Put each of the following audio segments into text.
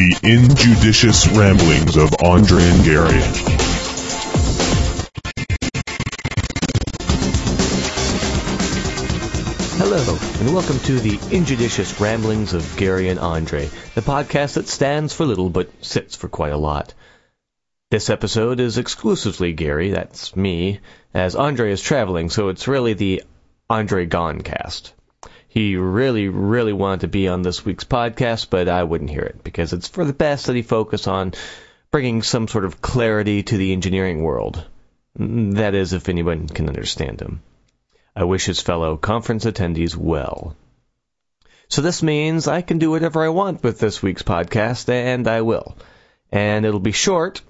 the injudicious ramblings of Andre and Gary. Hello, and welcome to the injudicious ramblings of Gary and Andre, the podcast that stands for little but sits for quite a lot. This episode is exclusively Gary, that's me, as Andre is traveling, so it's really the Andre Gone cast. He really, really wanted to be on this week's podcast, but I wouldn't hear it because it's for the best that he focus on bringing some sort of clarity to the engineering world. That is, if anyone can understand him. I wish his fellow conference attendees well. So this means I can do whatever I want with this week's podcast, and I will. And it'll be short.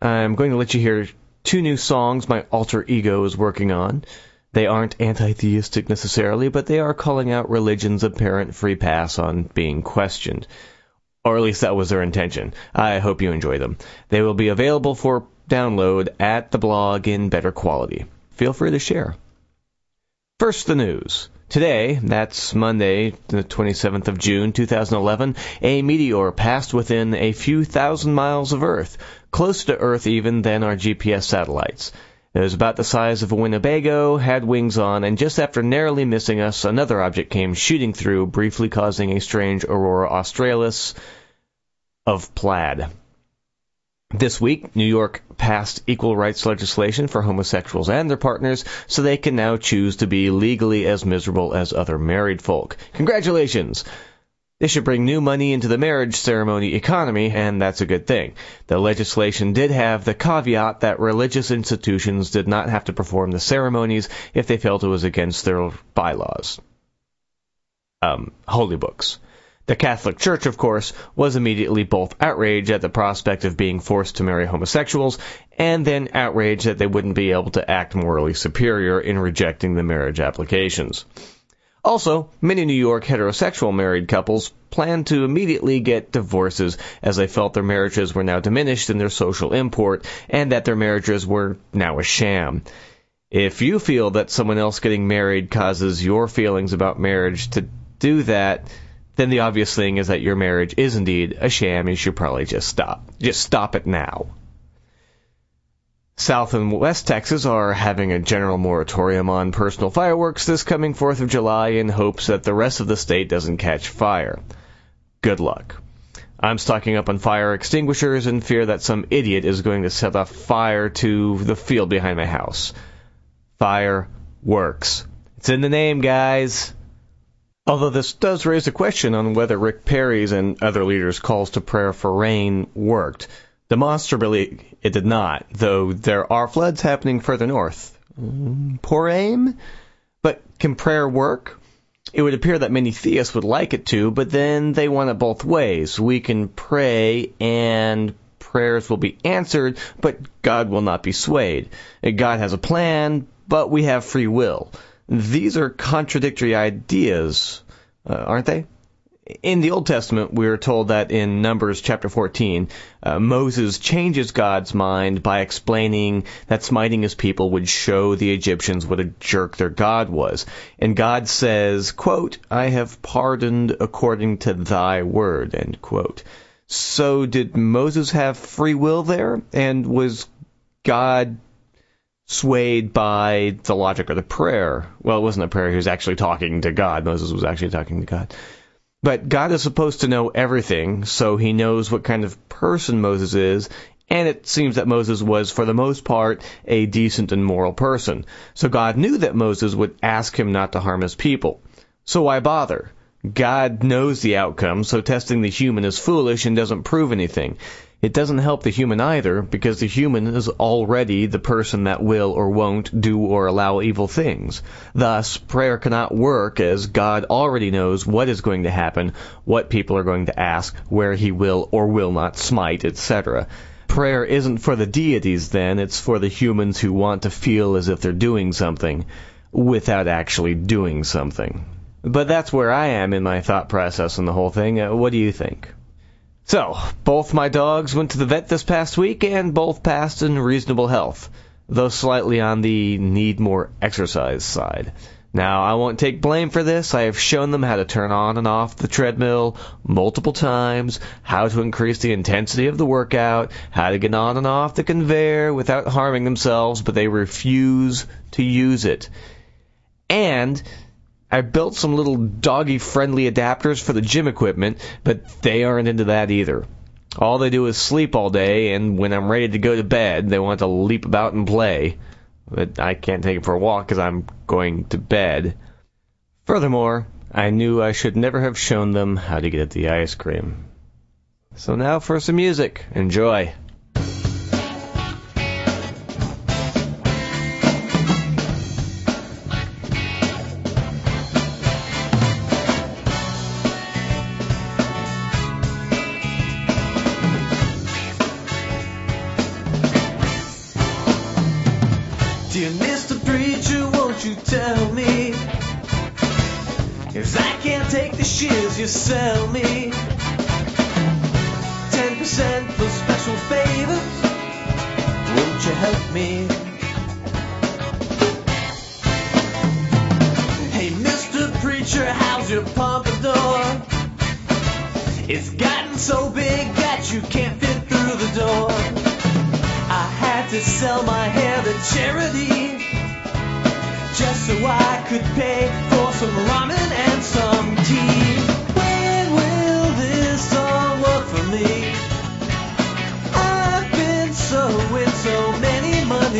I'm going to let you hear two new songs my alter ego is working on. They aren't anti-theistic necessarily, but they are calling out religion's apparent free pass on being questioned. Or at least that was their intention. I hope you enjoy them. They will be available for download at the blog in better quality. Feel free to share. First, the news. Today, that's Monday, the 27th of June, 2011, a meteor passed within a few thousand miles of Earth, closer to Earth even than our GPS satellites. It was about the size of a Winnebago, had wings on, and just after narrowly missing us, another object came shooting through, briefly causing a strange aurora australis of plaid. This week, New York passed equal rights legislation for homosexuals and their partners, so they can now choose to be legally as miserable as other married folk. Congratulations! They should bring new money into the marriage ceremony economy, and that's a good thing. The legislation did have the caveat that religious institutions did not have to perform the ceremonies if they felt it was against their bylaws. Um, holy books. The Catholic Church, of course, was immediately both outraged at the prospect of being forced to marry homosexuals, and then outraged that they wouldn't be able to act morally superior in rejecting the marriage applications. Also, many New York heterosexual married couples planned to immediately get divorces as they felt their marriages were now diminished in their social import and that their marriages were now a sham. If you feel that someone else getting married causes your feelings about marriage to do that, then the obvious thing is that your marriage is indeed a sham you should probably just stop. Just stop it now. South and West Texas are having a general moratorium on personal fireworks this coming 4th of July in hopes that the rest of the state doesn't catch fire. Good luck. I'm stocking up on fire extinguishers in fear that some idiot is going to set off fire to the field behind my house. Fire works. It's in the name, guys. Although this does raise a question on whether Rick Perry's and other leaders' calls to prayer for rain worked. Demonstrably, it did not, though there are floods happening further north. Mm, poor aim? But can prayer work? It would appear that many theists would like it to, but then they want it both ways. We can pray and prayers will be answered, but God will not be swayed. God has a plan, but we have free will. These are contradictory ideas, uh, aren't they? In the Old Testament, we are told that in Numbers chapter 14, uh, Moses changes God's mind by explaining that smiting his people would show the Egyptians what a jerk their God was. And God says, quote, I have pardoned according to thy word, end quote. So did Moses have free will there? And was God swayed by the logic of the prayer? Well, it wasn't a prayer. He was actually talking to God. Moses was actually talking to God. But God is supposed to know everything, so he knows what kind of person Moses is, and it seems that Moses was, for the most part, a decent and moral person. So God knew that Moses would ask him not to harm his people. So why bother? God knows the outcome, so testing the human is foolish and doesn't prove anything. It doesn't help the human either, because the human is already the person that will or won't do or allow evil things. Thus, prayer cannot work as God already knows what is going to happen, what people are going to ask, where he will or will not smite, etc. Prayer isn't for the deities then, it's for the humans who want to feel as if they're doing something, without actually doing something. But that's where I am in my thought process on the whole thing. Uh, what do you think? So, both my dogs went to the vet this past week and both passed in reasonable health, though slightly on the need more exercise side. Now, I won't take blame for this. I have shown them how to turn on and off the treadmill multiple times, how to increase the intensity of the workout, how to get on and off the conveyor without harming themselves, but they refuse to use it. And I built some little doggy friendly adapters for the gym equipment, but they aren't into that either. All they do is sleep all day, and when I'm ready to go to bed, they want to leap about and play but I can't take them for a walk because I'm going to bed. Furthermore, I knew I should never have shown them how to get at the ice cream. So now for some music. Enjoy. Special favors. Won't you help me? Hey, Mr. Preacher, how's your pompadour? It's gotten so big that you can't fit through the door. I had to sell my hair to charity just so I could pay for some ramen and some tea.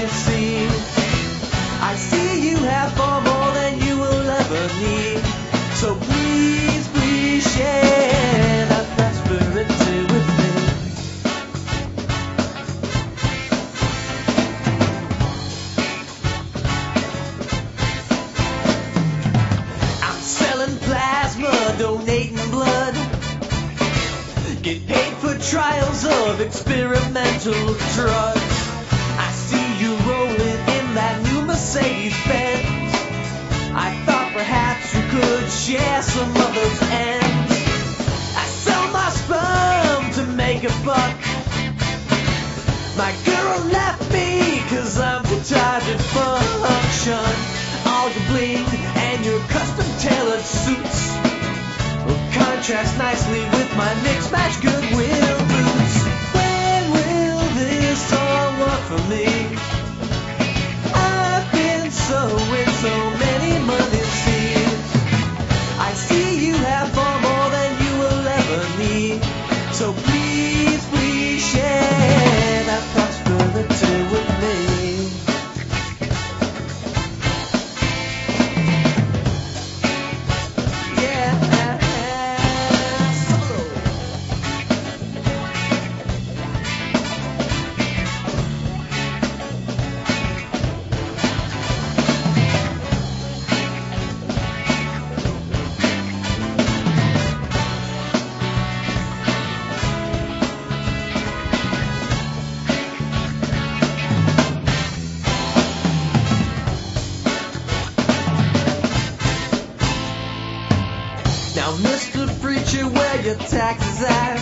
Seeds. I see you have far could share some of those ends. I sell my sperm to make a buck. My girl left me cause I'm too tired function. All your bling and your custom tailored suits will contrast nicely with my mixed match goodwill boots. When will this all work for me? Your taxes at?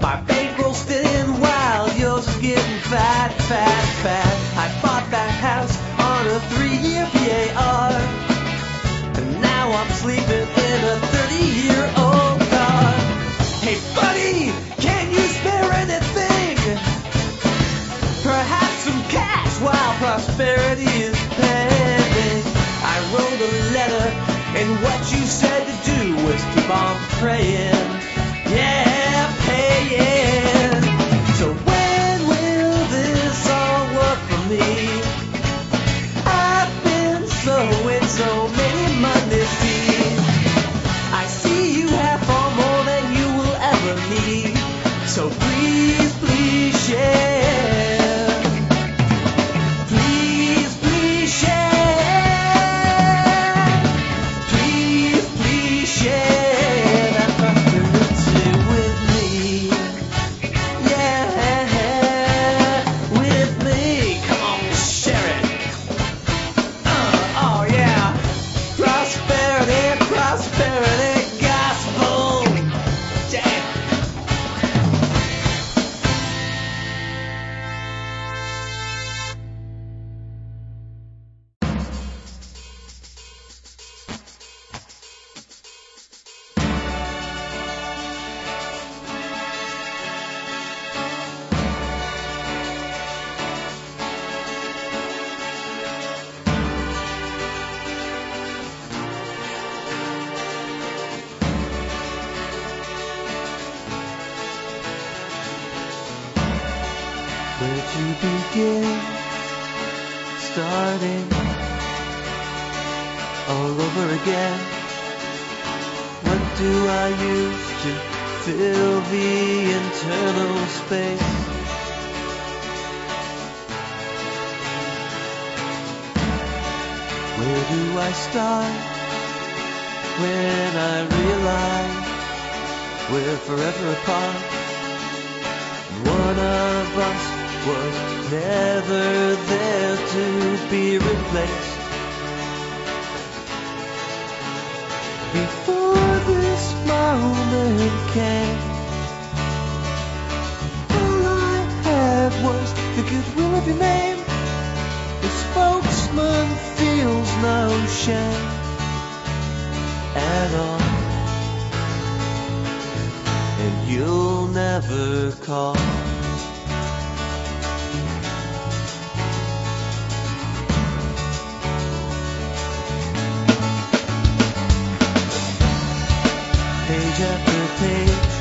My bankroll's thin while yours is getting fat, fat, fat. I bought that house on a three-year PAR. And now I'm sleeping in a 30-year-old car. Hey, buddy, can you spare anything? Perhaps some cash while prosperity and what you said to do was keep on praying. Yeah, I start when I realize we're forever apart? One of us was never there to be replaced. Before this moment came, all I had was the goodwill of your name. The spokesman feels no shame at all. And you'll never call. Page after page,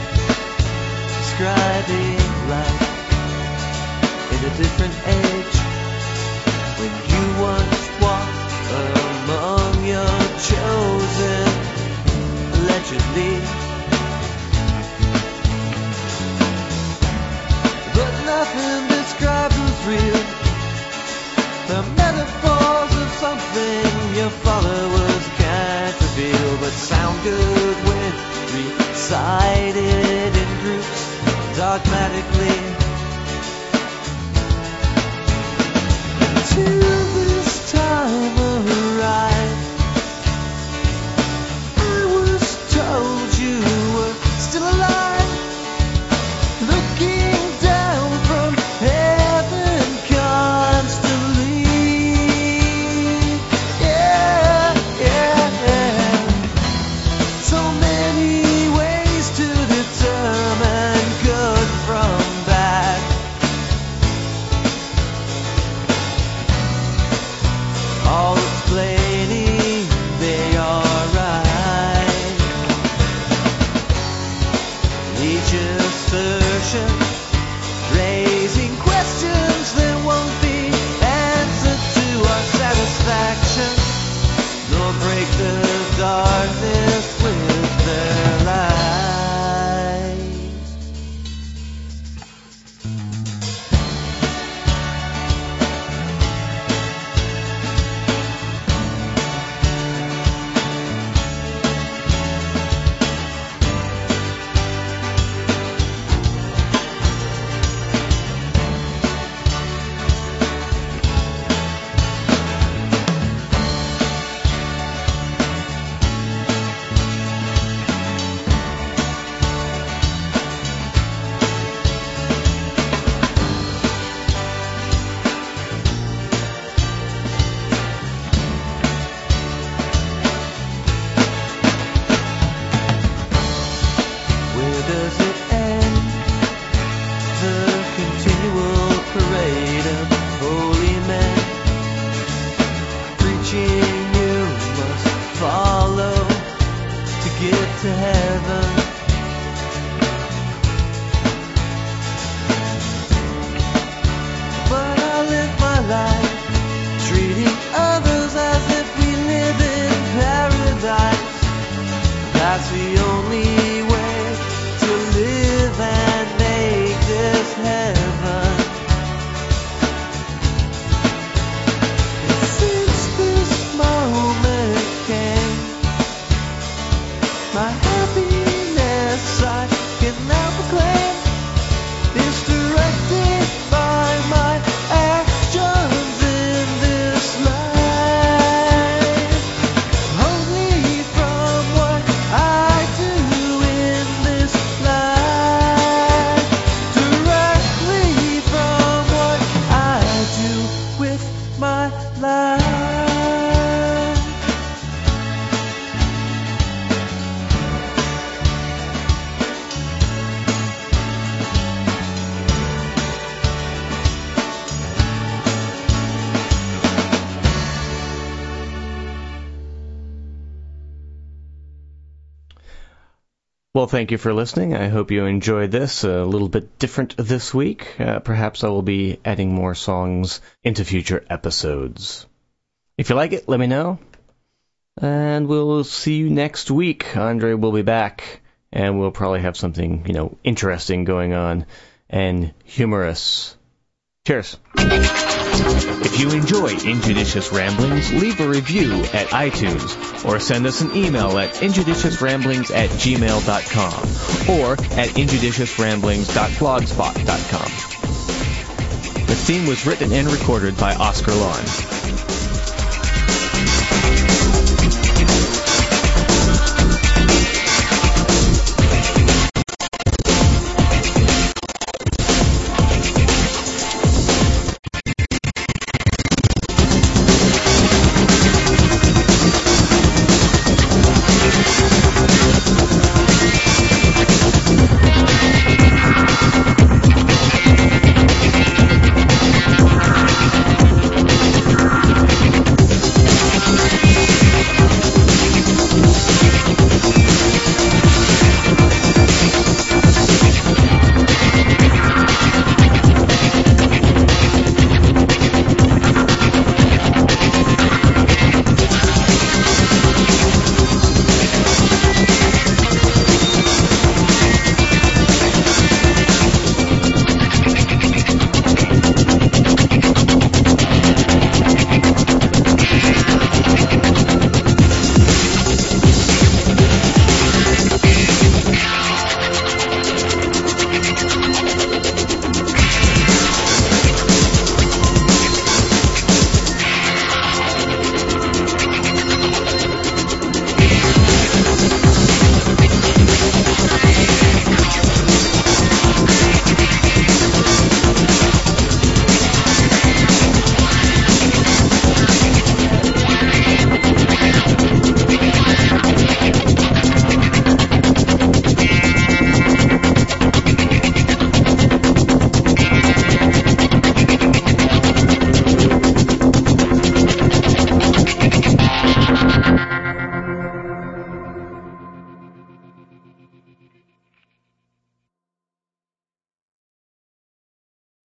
describing life in a different age. But nothing described was real. The metaphors of something your followers can't reveal, but sound good when recited in groups dogmatically. Preaching my happiness I can now proclaim Well, thank you for listening. I hope you enjoyed this. A little bit different this week. Uh, perhaps I will be adding more songs into future episodes. If you like it, let me know. And we'll see you next week. Andre will be back, and we'll probably have something, you know, interesting going on and humorous. Cheers. If you enjoy Injudicious Ramblings, leave a review at iTunes or send us an email at injudiciousramblings at gmail.com or at injudiciousramblings.blogspot.com. The theme was written and recorded by Oscar Lawn.